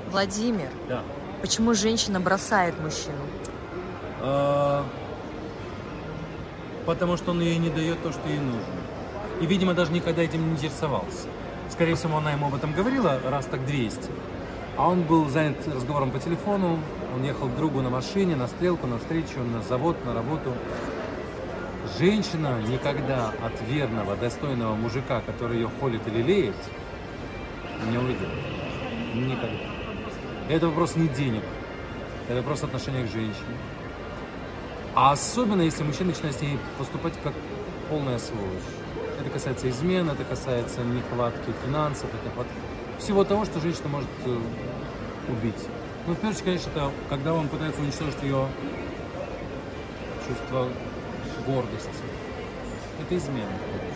50 Владимир, Да. почему женщина бросает мужчину? А, Потому что он ей не дает то, что ей нужно. И, видимо, даже никогда этим не интересовался. Скорее всего, она ему об этом говорила раз так 200. А он был занят разговором по телефону, он ехал к другу на машине, на стрелку, на встречу, на завод, на работу. Женщина никогда от верного, достойного мужика, который ее холит или леет, не уйдет. Никогда. Это вопрос не денег, это вопрос отношения к женщине. А особенно, если мужчина начинает с ней поступать как полная сволочь. Это касается измен, это касается нехватки финансов, это нехватки всего того, что женщина может э, убить. Ну, в первую очередь, конечно, это когда он пытается уничтожить ее чувство гордости. Это измена. в.